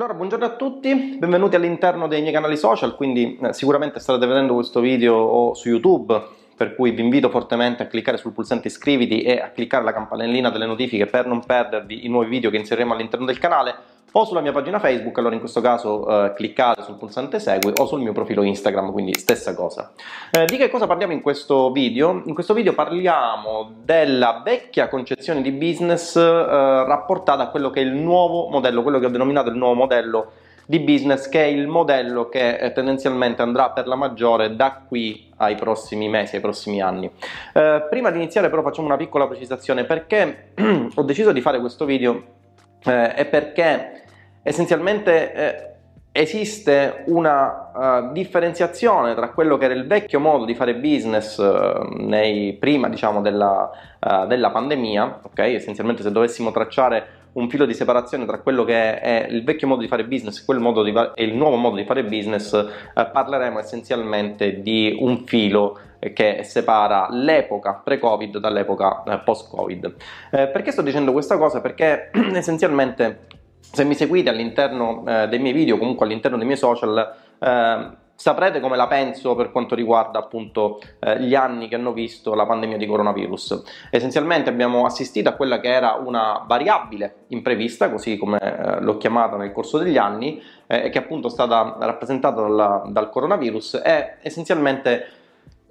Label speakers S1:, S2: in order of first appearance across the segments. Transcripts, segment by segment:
S1: Allora, buongiorno a tutti, benvenuti all'interno dei miei canali social, quindi eh, sicuramente starete vedendo questo video o su YouTube, per cui vi invito fortemente a cliccare sul pulsante iscriviti e a cliccare la campanellina delle notifiche per non perdervi i nuovi video che inseriremo all'interno del canale o sulla mia pagina Facebook, allora in questo caso eh, cliccate sul pulsante segui o sul mio profilo Instagram, quindi stessa cosa. Eh, di che cosa parliamo in questo video? In questo video parliamo della vecchia concezione di business eh, rapportata a quello che è il nuovo modello, quello che ho denominato il nuovo modello di business che è il modello che eh, tendenzialmente andrà per la maggiore da qui ai prossimi mesi, ai prossimi anni. Eh, prima di iniziare però facciamo una piccola precisazione perché ho deciso di fare questo video eh, è perché essenzialmente eh, esiste una uh, differenziazione tra quello che era il vecchio modo di fare business uh, nei, prima diciamo, della, uh, della pandemia, okay? essenzialmente se dovessimo tracciare un filo di separazione tra quello che è il vecchio modo di fare business e, e il nuovo modo di fare business, parleremo essenzialmente di un filo che separa l'epoca pre-Covid dall'epoca post-Covid. Eh, perché sto dicendo questa cosa? Perché essenzialmente se mi seguite all'interno eh, dei miei video, comunque all'interno dei miei social, eh, saprete come la penso per quanto riguarda appunto eh, gli anni che hanno visto la pandemia di coronavirus. Essenzialmente abbiamo assistito a quella che era una variabile imprevista, così come eh, l'ho chiamata nel corso degli anni, eh, che appunto è stata rappresentata dal, dal coronavirus e essenzialmente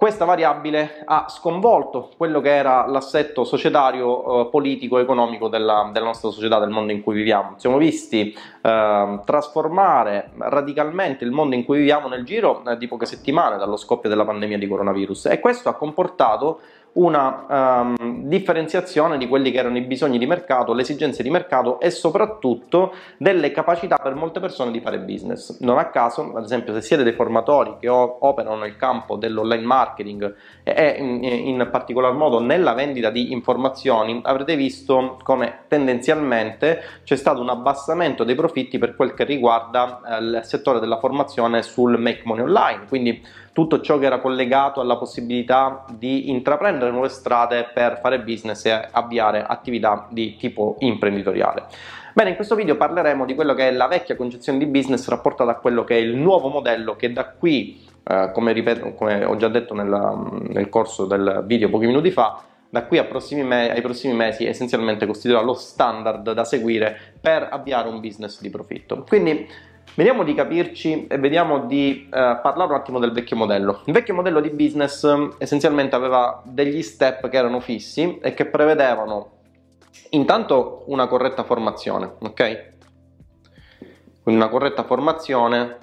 S1: questa variabile ha sconvolto quello che era l'assetto societario, eh, politico, economico della, della, nostra società, del mondo in cui viviamo. Siamo visti eh, trasformare radicalmente il mondo in cui viviamo nel giro eh, di poche settimane dallo scoppio della pandemia di coronavirus e questo ha comportato una um, differenziazione di quelli che erano i bisogni di mercato, le esigenze di mercato e soprattutto delle capacità per molte persone di fare business. Non a caso, ad esempio, se siete dei formatori che operano nel campo dell'online marketing e in, in particolar modo nella vendita di informazioni, avrete visto come tendenzialmente c'è stato un abbassamento dei profitti per quel che riguarda eh, il settore della formazione sul make money online, quindi tutto ciò che era collegato alla possibilità di intraprendere nuove strade per fare business e avviare attività di tipo imprenditoriale. Bene, in questo video parleremo di quello che è la vecchia concezione di business rapportata a quello che è il nuovo modello che da qui, eh, come, ripeto, come, ho già detto nella, nel corso del video pochi minuti fa, da qui prossimi me- ai prossimi mesi essenzialmente costituirà lo standard da seguire per avviare un business di profitto. Quindi Vediamo di capirci e vediamo di eh, parlare un attimo del vecchio modello. Il vecchio modello di business essenzialmente aveva degli step che erano fissi e che prevedevano intanto una corretta formazione, ok? Quindi una corretta formazione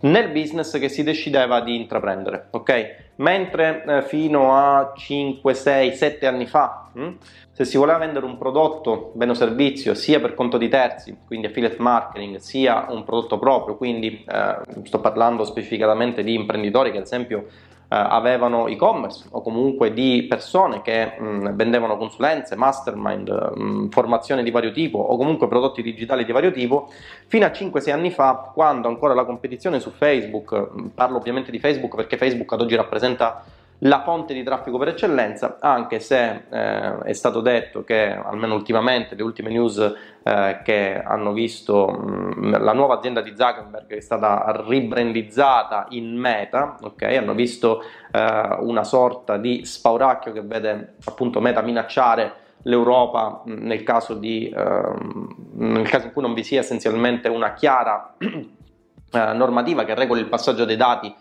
S1: nel business che si decideva di intraprendere, ok? Mentre eh, fino a 5, 6, 7 anni fa, hm, se si voleva vendere un prodotto, bene o servizio, sia per conto di terzi, quindi affiliate marketing, sia un prodotto proprio, quindi eh, sto parlando specificatamente di imprenditori che ad esempio avevano e-commerce o comunque di persone che mh, mm, vendevano consulenze, mastermind, mh, mm, formazione di vario tipo o comunque prodotti digitali di vario tipo, fino a 5-6 anni fa, quando ancora la competizione su Facebook, mm, parlo ovviamente di Facebook perché Facebook ad oggi rappresenta la fonte di traffico per eccellenza, anche se eh, è stato detto che almeno ultimamente le ultime news eh, che hanno visto mh, la nuova azienda di Zuckerberg è stata ribrandizzata in Meta, okay? hanno visto eh, una sorta di spauracchio che vede appunto Meta minacciare l'Europa nel caso, di, ehm, nel caso in cui non vi sia essenzialmente una chiara eh, normativa che regoli il passaggio dei dati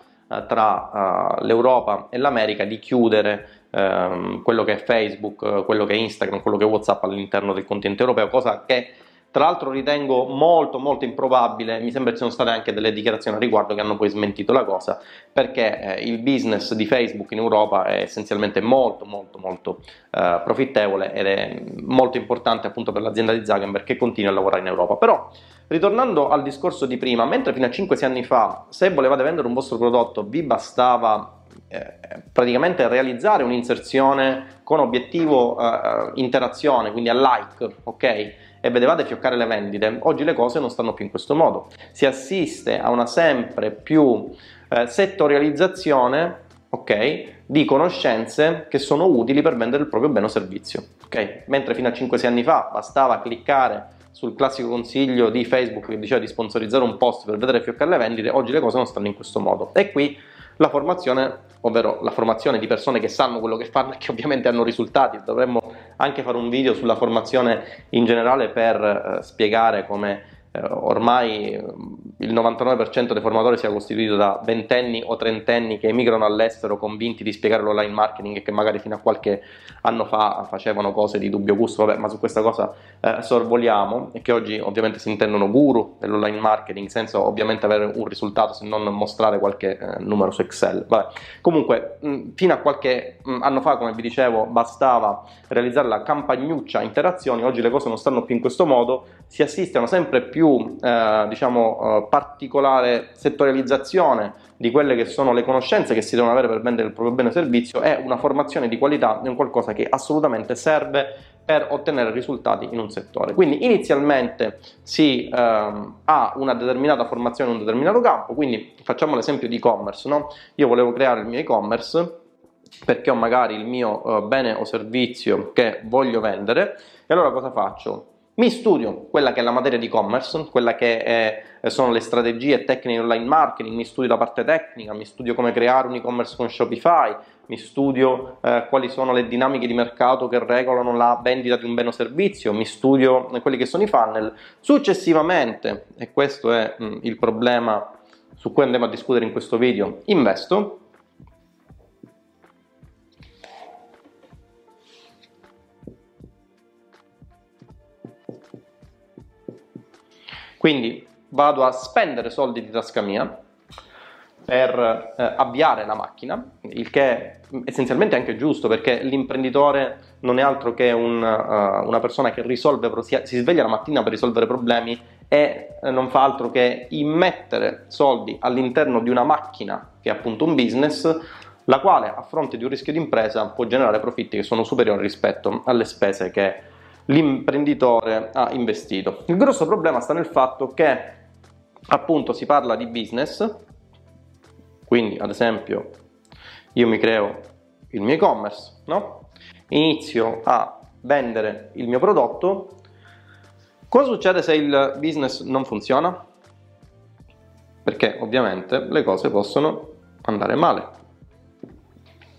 S1: tra uh, l'Europa e l'America di chiudere um, quello che è Facebook, quello che è Instagram, quello che è WhatsApp all'interno del continente europeo, cosa che tra l'altro ritengo molto molto improbabile, mi sembra ci siano state anche delle dichiarazioni a riguardo che hanno poi smentito la cosa, perché eh, il business di Facebook in Europa è essenzialmente molto molto molto eh, profittevole ed è molto importante appunto per l'azienda di Zuckerberg che continua a lavorare in Europa. Però Ritornando al discorso di prima, mentre fino a 5-6 anni fa, se volevate vendere un vostro prodotto, vi bastava eh, praticamente realizzare un'inserzione con obiettivo eh, interazione, quindi a like, ok? E vedevate fioccare le vendite. Oggi le cose non stanno più in questo modo. Si assiste a una sempre più eh, settorializzazione ok? Di conoscenze che sono utili per vendere il proprio bene o servizio, ok? Mentre fino a 5-6 anni fa bastava cliccare sul classico consiglio di Facebook che diceva di sponsorizzare un post per vedere fioccare le vendite, oggi le cose non stanno in questo modo. E qui la formazione, ovvero la formazione di persone che sanno quello che fanno e che ovviamente hanno risultati, dovremmo anche fare un video sulla formazione in generale per eh, spiegare come eh, ormai eh, il 99% dei formatori sia costituito da ventenni o trentenni che emigrano all'estero convinti di spiegare l'online marketing e che magari fino a qualche anno fa facevano cose di dubbio gusto, vabbè, ma su questa cosa eh, sorvoliamo e che oggi ovviamente si intendono guru dell'online marketing senza ovviamente avere un risultato se non mostrare qualche eh, numero su Excel. Vabbè. Comunque, mh, fino a qualche mh, anno fa, come vi dicevo, bastava realizzare la campagnuccia interazioni, oggi le cose non stanno più in questo modo, si assistono sempre più più eh, diciamo, eh, particolare settorializzazione di quelle che sono le conoscenze che si devono avere per vendere il proprio bene o servizio è una formazione di qualità, è un qualcosa che assolutamente serve per ottenere risultati in un settore. Quindi inizialmente si ehm, ha una determinata formazione in un determinato campo, quindi facciamo l'esempio di e-commerce, no? io volevo creare il mio e-commerce perché ho magari il mio eh, bene o servizio che voglio vendere e allora cosa faccio? Mi studio quella che è la materia di e-commerce, quella che è, eh, sono le strategie tecniche online marketing, mi studio la parte tecnica, mi studio come creare un e-commerce con Shopify, mi studio eh, quali sono le dinamiche di mercato che regolano la vendita di un bene o servizio, mi studio quelli che sono i funnel. Successivamente, e questo è mh, mm, il problema su cui andremo a discutere in questo video, investo Quindi vado a spendere soldi di tasca mia per eh, avviare la macchina, il che è essenzialmente anche giusto perché l'imprenditore non è altro che un, uh, una persona che risolve, si, si, sveglia la mattina per risolvere problemi e eh, non fa altro che immettere soldi all'interno di una macchina che è appunto un business la quale a fronte di un rischio di impresa può generare profitti che sono superiori rispetto alle spese che l'imprenditore ha investito. Il grosso problema sta nel fatto che appunto si parla di business, quindi ad esempio io mi creo il mio e-commerce, no? inizio a vendere il mio prodotto, cosa succede se il business non funziona? Perché ovviamente le cose possono andare male.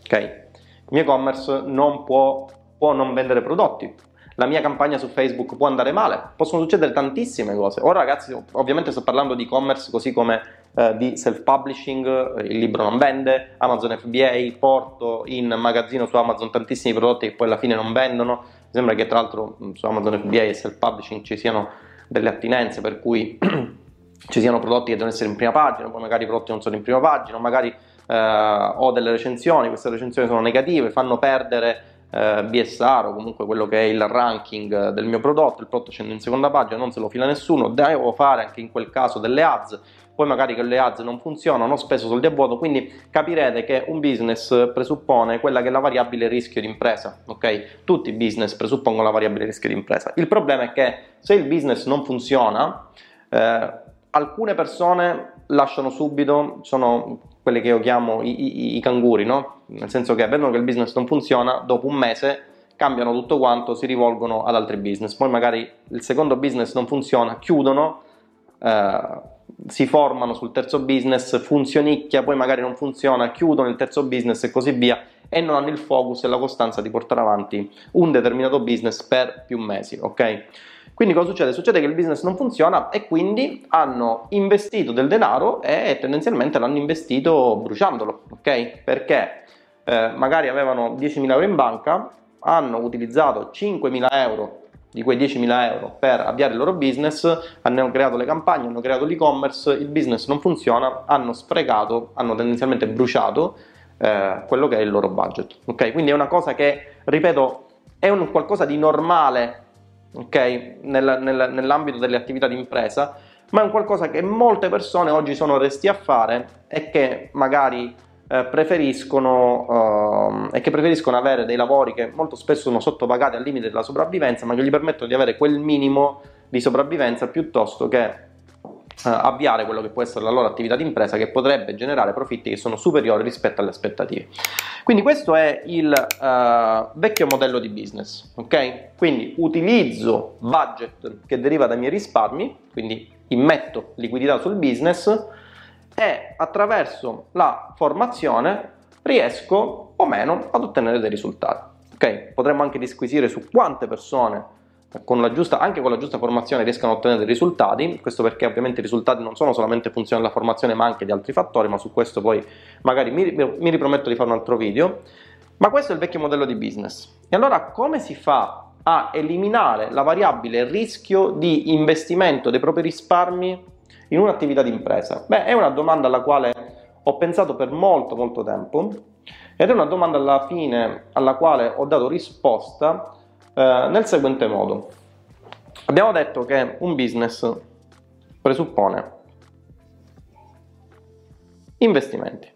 S1: Ok? Il mio e-commerce non può, può non vendere prodotti, la mia campagna su Facebook può andare male, possono succedere tantissime cose. Ora ragazzi, ovviamente sto parlando di e-commerce così come eh, di self-publishing, il libro non vende, Amazon FBA, porto in magazzino su Amazon tantissimi prodotti che poi alla fine non vendono. Mi sembra che tra l'altro su Amazon FBA e self-publishing ci siano delle attinenze per cui ci siano prodotti che devono essere in prima pagina, poi magari i prodotti non sono in prima pagina, magari eh, ho delle recensioni, queste recensioni sono negative, fanno perdere eh, BSR o comunque quello che è il ranking del mio prodotto, il prodotto scende in seconda pagina, non se lo fila nessuno, devo fare anche in quel caso delle ads, poi magari che le ads non funzionano, ho speso soldi a vuoto, quindi capirete che un business presuppone quella che è la variabile rischio di impresa, ok? Tutti i business presuppongono la variabile rischio di impresa. Il problema è che se il business non funziona, eh, alcune persone lasciano subito, sono quelli che io chiamo i, i, i canguri, no? Nel senso che vedono che il business non funziona, dopo un mese cambiano tutto quanto, si rivolgono ad altri business, poi magari il secondo business non funziona, chiudono, eh, si formano sul terzo business, funzionicchia, poi magari non funziona, chiudono il terzo business e così via e non hanno il focus e la costanza di portare avanti un determinato business per più mesi, ok? Quindi cosa succede? Succede che il business non funziona e quindi hanno investito del denaro e tendenzialmente l'hanno investito bruciandolo, ok? Perché eh, magari avevano 10.000 euro in banca, hanno utilizzato 5.000 euro di quei 10.000 euro per avviare il loro business, hanno creato le campagne, hanno creato l'e-commerce, il business non funziona, hanno sprecato, hanno tendenzialmente bruciato eh, quello che è il loro budget. Ok? Quindi è una cosa che, ripeto, è un qualcosa di normale ok? Nel, nel, nell'ambito delle attività di impresa, ma è un qualcosa che molte persone oggi sono resti a fare e che magari eh, preferiscono eh, e che preferiscono avere dei lavori che molto spesso sono sottopagati al limite della sopravvivenza, ma che gli permettono di avere quel minimo di sopravvivenza piuttosto che avviare quello che può essere la loro attività di impresa che potrebbe generare profitti che sono superiori rispetto alle aspettative. Quindi questo è il uh, vecchio modello di business, ok? Quindi utilizzo budget che deriva dai miei risparmi, quindi immetto liquidità sul business e attraverso la formazione riesco o meno ad ottenere dei risultati. Ok? Potremmo anche disquisire su quante persone con giusta, anche con la giusta formazione riescano a ottenere risultati, questo perché ovviamente i risultati non sono solamente funzione della formazione ma anche di altri fattori, ma su questo poi magari mi, mi riprometto di fare un altro video, ma questo è il vecchio modello di business. E allora come si fa a eliminare la variabile rischio di investimento dei propri risparmi in un'attività di impresa? Beh, è una domanda alla quale ho pensato per molto molto tempo ed è una domanda alla fine alla quale ho dato risposta eh, nel seguente modo. Abbiamo detto che un business presuppone investimenti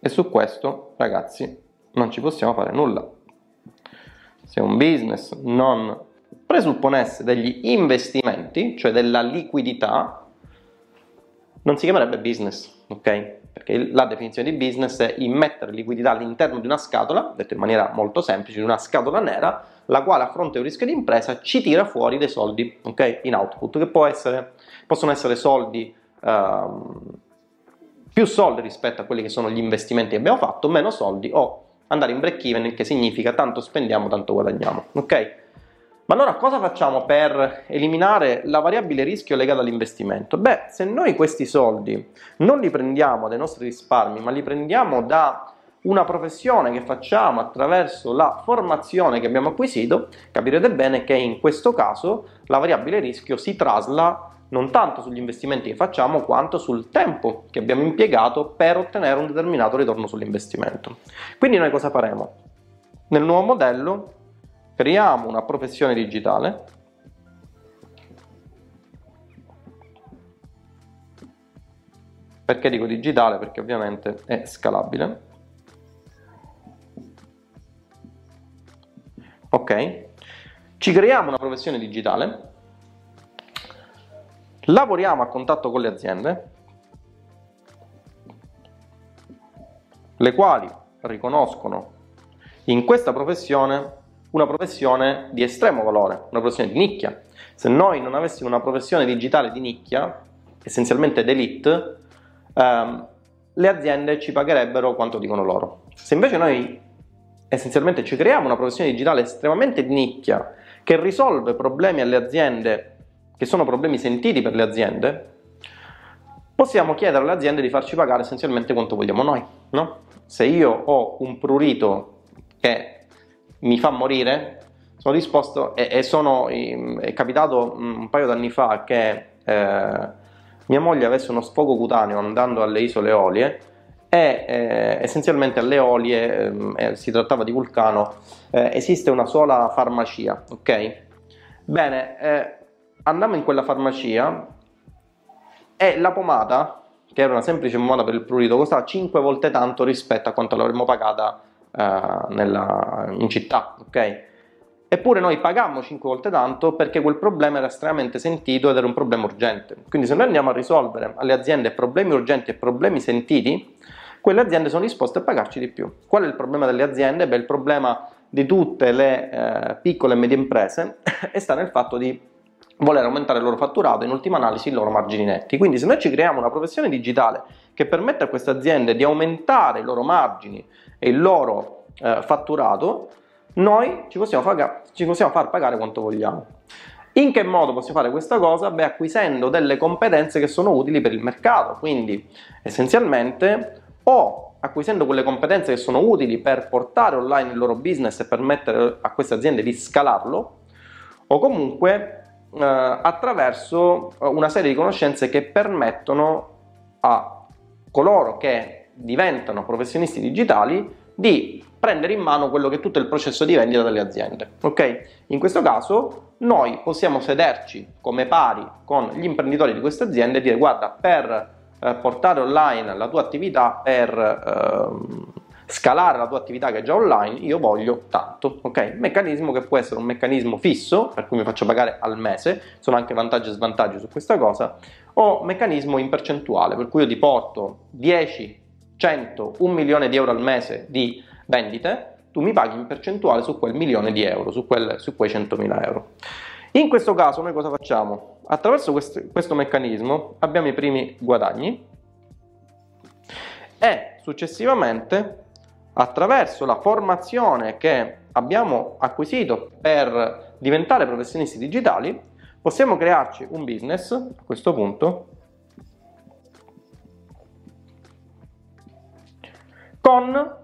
S1: e su questo ragazzi non ci possiamo fare nulla. Se un business non presupponesse degli investimenti, cioè della liquidità, non si chiamerebbe business, ok? perché la definizione di business è immettere liquidità all'interno di una scatola, detto in maniera molto semplice, di una scatola nera, la quale a fronte di rischio di impresa ci tira fuori dei soldi okay, in output, che essere, possono essere soldi, uh, più soldi rispetto a quelli che sono gli investimenti che abbiamo fatto, meno soldi o andare in break even, che significa tanto spendiamo, tanto guadagniamo. Okay? Ma allora cosa facciamo per eliminare la variabile rischio legata all'investimento? Beh, se noi questi soldi non li prendiamo dai nostri risparmi, ma li prendiamo da una professione che facciamo attraverso la formazione che abbiamo acquisito, capirete bene che in questo caso la variabile rischio si trasla non tanto sugli investimenti che facciamo quanto sul tempo che abbiamo impiegato per ottenere un determinato ritorno sull'investimento. Quindi noi cosa faremo? Nel nuovo modello creiamo una professione digitale perché dico digitale? perché ovviamente è scalabile ok ci creiamo una professione digitale lavoriamo a contatto con le aziende le quali riconoscono in questa professione una professione di estremo valore, una professione di nicchia. Se noi non avessimo una professione digitale di nicchia, essenzialmente d'elite, ehm, le aziende ci pagherebbero quanto dicono loro. Se invece noi essenzialmente ci creiamo una professione digitale estremamente di nicchia che risolve problemi alle aziende che sono problemi sentiti per le aziende, possiamo chiedere alle aziende di farci pagare essenzialmente quanto vogliamo noi. No? Se io ho un prurito che mi fa morire, sono disposto e, e sono, è capitato un paio d'anni fa che eh, mia moglie avesse uno sfogo cutaneo andando alle isole Eolie e eh, essenzialmente alle Eolie ehm, eh, si trattava di vulcano eh, esiste una sola farmacia ok bene eh, andammo in quella farmacia e la pomata che era una semplice pomata per il prurito costava 5 volte tanto rispetto a quanto l'avremmo pagata uh, nella, in città, ok? Eppure noi pagammo 5 volte tanto perché quel problema era estremamente sentito ed era un problema urgente. Quindi se noi andiamo a risolvere alle aziende problemi urgenti e problemi sentiti, quelle aziende sono disposte a pagarci di più. Qual è il problema delle aziende? Beh, il problema di tutte le eh, piccole e medie imprese sta nel fatto di voler aumentare il loro fatturato e in ultima analisi i loro margini netti. Quindi se noi ci creiamo una professione digitale che permette a queste aziende di aumentare i loro margini e il loro eh, fatturato, noi ci possiamo, far, ci possiamo far pagare quanto vogliamo. In che modo possiamo fare questa cosa? Beh, acquisendo delle competenze che sono utili per il mercato, quindi essenzialmente o acquisendo quelle competenze che sono utili per portare online il loro business e permettere a queste aziende di scalarlo, o comunque eh, attraverso eh, una serie di conoscenze che permettono a coloro che diventano professionisti digitali di prendere in mano quello che è tutto il processo di vendita delle aziende. Ok? In questo caso noi possiamo sederci come pari con gli imprenditori di queste aziende e dire guarda per eh, portare online la tua attività per eh, scalare la tua attività che è già online, io voglio tanto, ok? Meccanismo che può essere un meccanismo fisso, per cui mi faccio pagare al mese, sono anche vantaggi e svantaggi su questa cosa, o meccanismo in percentuale, per cui io ti porto 10, 100, 1 milione di euro al mese di vendite, tu mi paghi in percentuale su quel milione di euro, su, quel, su quei 100.000 euro. In questo caso noi cosa facciamo? Attraverso questo, questo meccanismo abbiamo i primi guadagni e successivamente attraverso la formazione che abbiamo acquisito per diventare professionisti digitali possiamo crearci un business a questo punto con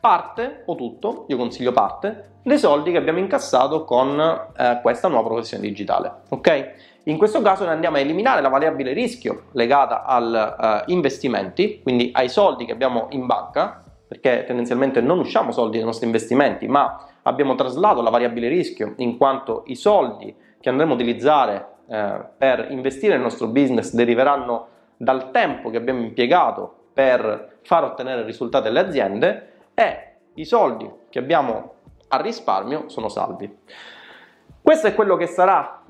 S1: parte o tutto, io consiglio parte, dei soldi che abbiamo incassato con eh, questa nuova professione digitale. Ok? In questo caso noi andiamo a eliminare la variabile rischio legata agli uh, investimenti, quindi ai soldi che abbiamo in banca, perché tendenzialmente non usciamo soldi dai nostri investimenti, ma abbiamo traslato la variabile rischio in quanto i soldi che andremo a utilizzare eh, per investire nel nostro business deriveranno dal tempo che abbiamo impiegato per far ottenere risultati alle aziende e i soldi che abbiamo a risparmio sono salvi. Questo è quello che sarà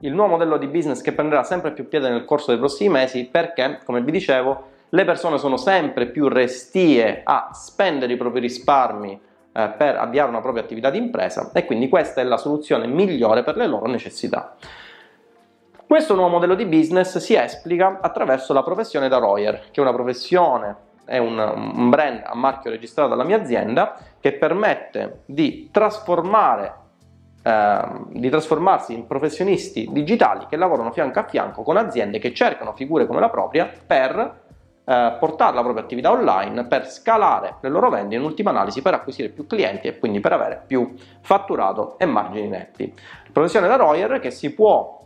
S1: il nuovo modello di business che prenderà sempre più piede nel corso dei prossimi mesi perché, come vi dicevo, le persone sono sempre più restie a spendere i propri risparmi eh, per avviare una propria attività di impresa e quindi questa è la soluzione migliore per le loro necessità. Questo nuovo modello di business si esplica attraverso la professione da Royer, che è una professione è un, un brand a marchio registrato dalla mia azienda che permette di trasformare ehm, di trasformarsi in professionisti digitali che lavorano fianco a fianco con aziende che cercano figure come la propria per eh, portare la propria attività online, per scalare le loro vendite, in ultima analisi per acquisire più clienti e quindi per avere più fatturato e margini netti. Professione da Royer che si può,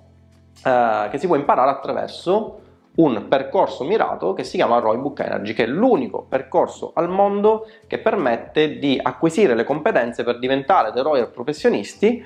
S1: eh, che si può imparare attraverso un percorso mirato che si chiama Roy Book Energy, che è l'unico percorso al mondo che permette di acquisire le competenze per diventare dei Royer professionisti,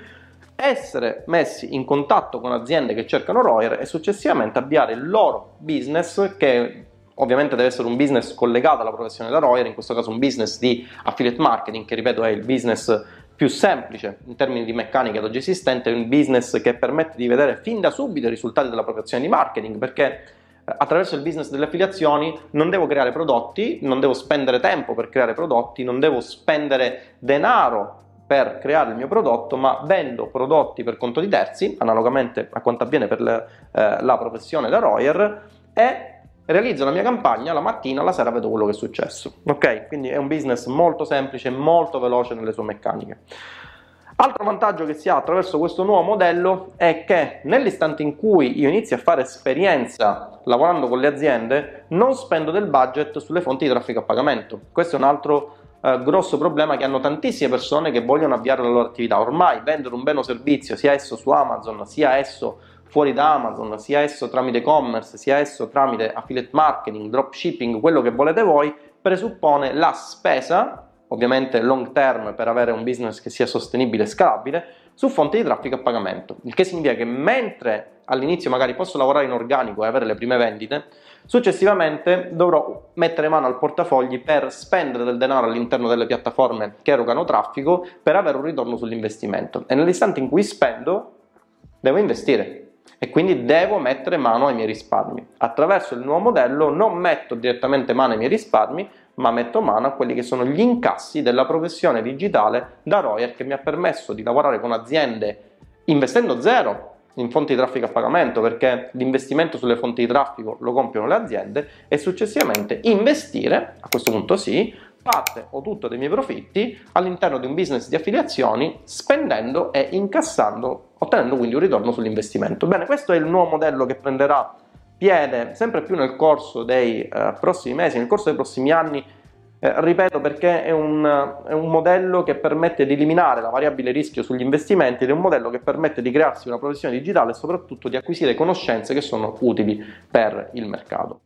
S1: essere messi in contatto con aziende che cercano Royer e successivamente avviare il loro business che ovviamente deve essere un business collegato alla professione da Royer, in questo caso un business di affiliate marketing, che ripeto è il business più semplice in termini di meccanica ad oggi esistente, un business che permette di vedere fin da subito i risultati della propria azione di marketing, perché attraverso il business delle affiliazioni non devo creare prodotti, non devo spendere tempo per creare prodotti, non devo spendere denaro per creare il mio prodotto, ma vendo prodotti per conto di terzi, analogamente a quanto avviene per le, eh, la professione da Royer, e realizzo la mia campagna la mattina, la sera vedo quello che è successo. Ok? Quindi è un business molto semplice, molto veloce nelle sue meccaniche. Altro vantaggio che si ha attraverso questo nuovo modello è che nell'istante in cui io inizio a fare esperienza lavorando con le aziende, non spendo del budget sulle fonti di traffico a pagamento. Questo è un altro eh, grosso problema che hanno tantissime persone che vogliono avviare la loro attività. Ormai vendere un bene o servizio, sia esso su Amazon, sia esso fuori da Amazon, sia esso tramite e-commerce, sia esso tramite affiliate marketing, dropshipping, quello che volete voi, presuppone la spesa ovviamente long term per avere un business che sia sostenibile e scalabile, su fonti di traffico a pagamento. Il che significa che mentre all'inizio magari posso lavorare in organico e avere le prime vendite, successivamente dovrò mettere mano al portafogli per spendere del denaro all'interno delle piattaforme che erogano traffico per avere un ritorno sull'investimento. E nell'istante in cui spendo, devo investire e quindi devo mettere mano ai miei risparmi. Attraverso il nuovo modello non metto direttamente mano ai miei risparmi, ma metto mano a quelli che sono gli incassi della professione digitale da Royer che mi ha permesso di lavorare con aziende investendo zero in fonti di traffico a pagamento perché l'investimento sulle fonti di traffico lo compiono le aziende e successivamente investire, a questo punto sì, parte o tutto dei miei profitti all'interno di un business di affiliazioni spendendo e incassando, ottenendo quindi un ritorno sull'investimento. Bene, questo è il nuovo modello che prenderà piede sempre più nel corso dei eh, prossimi mesi, nel corso dei prossimi anni, eh, ripeto perché è un, è un, modello che permette di eliminare la variabile rischio sugli investimenti ed è un modello che permette di crearsi una professione digitale e soprattutto di acquisire conoscenze che sono utili per il mercato.